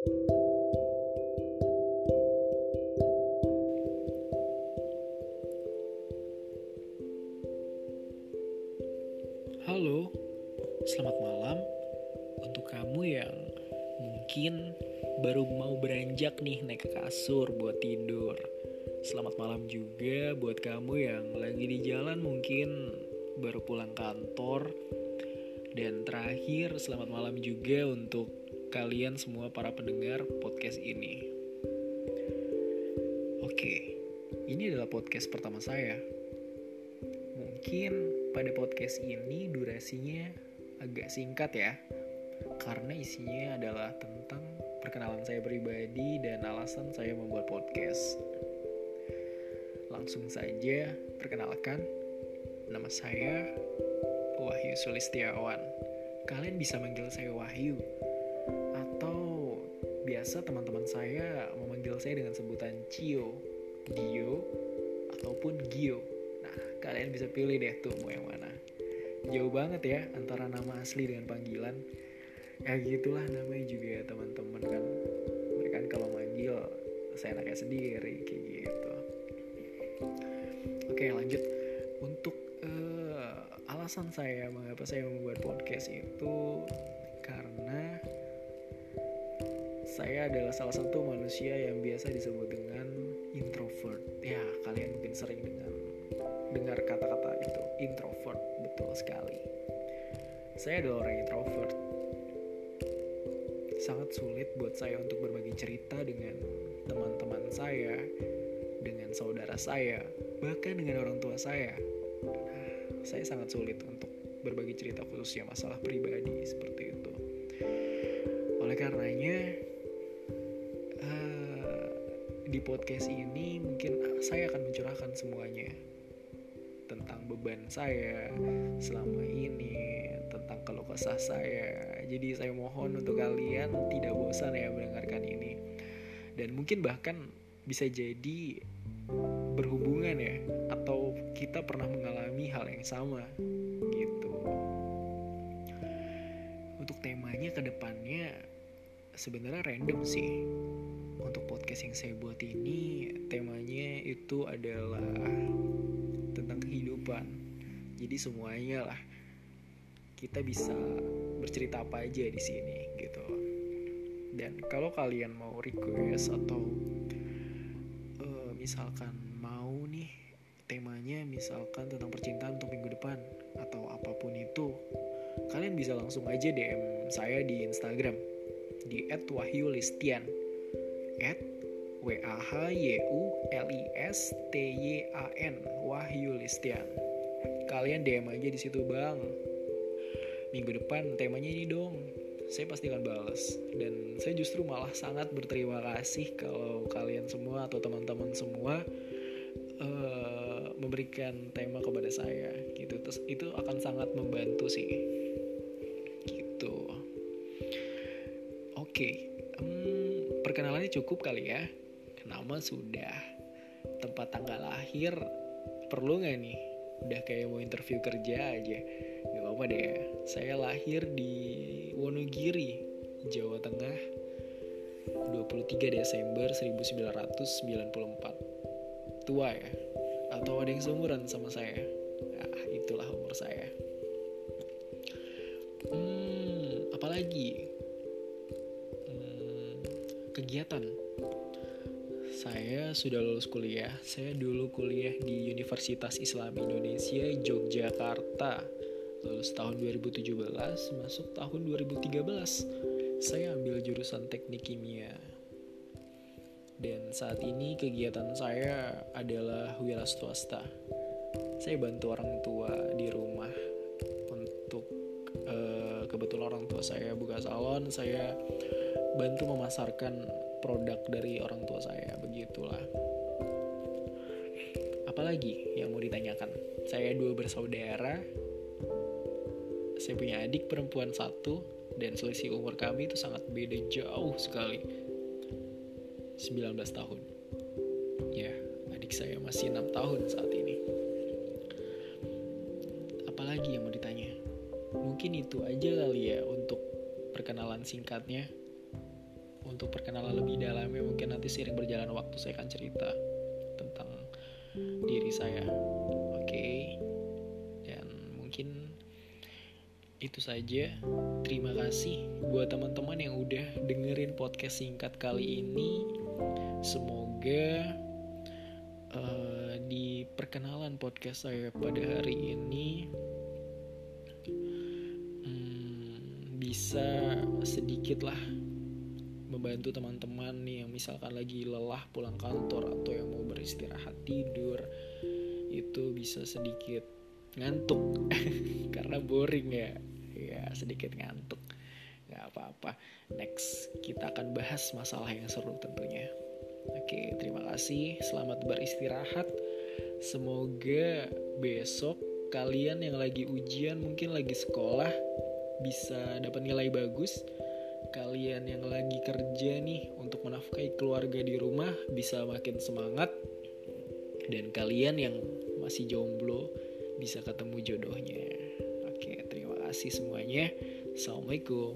Halo, selamat malam untuk kamu yang mungkin baru mau beranjak nih naik ke kasur buat tidur. Selamat malam juga buat kamu yang lagi di jalan mungkin baru pulang kantor. Dan terakhir, selamat malam juga untuk kalian semua para pendengar podcast ini. Oke, ini adalah podcast pertama saya. Mungkin pada podcast ini durasinya agak singkat ya karena isinya adalah tentang perkenalan saya pribadi dan alasan saya membuat podcast langsung saja perkenalkan nama saya Wahyu Sulistiawan kalian bisa manggil saya Wahyu biasa teman-teman saya memanggil saya dengan sebutan Cio Dio ataupun Gio. Kalian bisa pilih deh tuh mau yang mana. Jauh banget ya antara nama asli dengan panggilan. Ya gitulah namanya juga teman-teman kan. Mereka kan kalau manggil saya anaknya sendiri kayak gitu. Oke lanjut. Untuk uh, alasan saya mengapa saya membuat podcast itu karena saya adalah salah satu manusia yang biasa disebut dengan introvert. Ya kalian mungkin sering dengar dengar kata-kata itu introvert. Betul sekali. Saya adalah orang introvert. Sangat sulit buat saya untuk berbagi cerita dengan teman-teman saya dengan saudara saya bahkan dengan orang tua saya. Nah, saya sangat sulit untuk berbagi cerita khususnya masalah pribadi seperti itu. Oleh karenanya di podcast ini mungkin saya akan mencurahkan semuanya tentang beban saya selama ini, tentang keluh kesah saya. Jadi saya mohon untuk kalian tidak bosan ya mendengarkan ini. Dan mungkin bahkan bisa jadi berhubungan ya atau kita pernah mengalami hal yang sama gitu. Untuk temanya ke depannya sebenarnya random sih. Podcast yang saya buat ini temanya itu adalah tentang kehidupan. Jadi semuanya lah. Kita bisa bercerita apa aja di sini gitu. Dan kalau kalian mau request atau uh, misalkan mau nih temanya misalkan tentang percintaan untuk minggu depan atau apa pun itu kalian bisa langsung aja DM saya di Instagram di @wahyulistian W A H Y U L I S T Y A N Wahyu Listian. Kalian DM aja di situ bang. Minggu depan temanya ini dong. Saya pasti akan balas dan saya justru malah sangat berterima kasih kalau kalian semua atau teman-teman semua uh, memberikan tema kepada saya gitu. Terus itu akan sangat membantu sih. Gitu. Oke. Okay. Hmm, perkenalannya cukup kali ya nama sudah. Tempat tanggal lahir. Perlu nggak nih? Udah kayak mau interview kerja aja. Nggak apa-apa deh. Saya lahir di Wonogiri Jawa Tengah 23 Desember 1994 tua ya? Atau ada yang seumuran sama saya? Nah, itulah umur saya. Hmm, apalagi? Hmm, kegiatan saya sudah lulus kuliah. Saya dulu kuliah di Universitas Islam Indonesia Yogyakarta. Lulus tahun 2017, masuk tahun 2013. Saya ambil jurusan Teknik Kimia. Dan saat ini kegiatan saya adalah wira swasta. Saya bantu orang tua di rumah untuk uh, kebetulan orang tua saya buka salon, saya bantu memasarkan produk dari orang tua saya begitulah. Apalagi yang mau ditanyakan? Saya dua bersaudara saya punya adik perempuan satu dan selisih umur kami itu sangat beda jauh sekali. 19 tahun. Ya adik saya masih 6 tahun saat ini. Apalagi yang mau ditanya? Mungkin itu aja kali ya untuk perkenalan singkatnya untuk perkenalan lebih dalamnya mungkin nanti seiring berjalan waktu saya akan cerita tentang diri saya. Oke. Okay? dan mungkin itu saja. Terima kasih buat teman-teman yang udah dengerin podcast singkat kali ini. Semoga uh, di perkenalan podcast saya pada hari ini hmm, bisa sedikit lah membantu teman-teman nih yang misalkan lagi lelah pulang kantor atau yang mau beristirahat tidur itu bisa sedikit ngantuk. Karena boring ya. Ya sedikit ngantuk. Nggak apa-apa. Next kita akan bahas masalah yang seru tentunya. Oke terima kasih. Selamat beristirahat. Semoga besok kalian yang lagi ujian mungkin lagi sekolah bisa dapat nilai bagus kalian yang lagi kerja nih untuk menafkahi keluarga di rumah bisa makin semangat dan kalian yang masih jomblo bisa ketemu jodohnya. Oke, terima kasih semuanya. Assalamualaikum.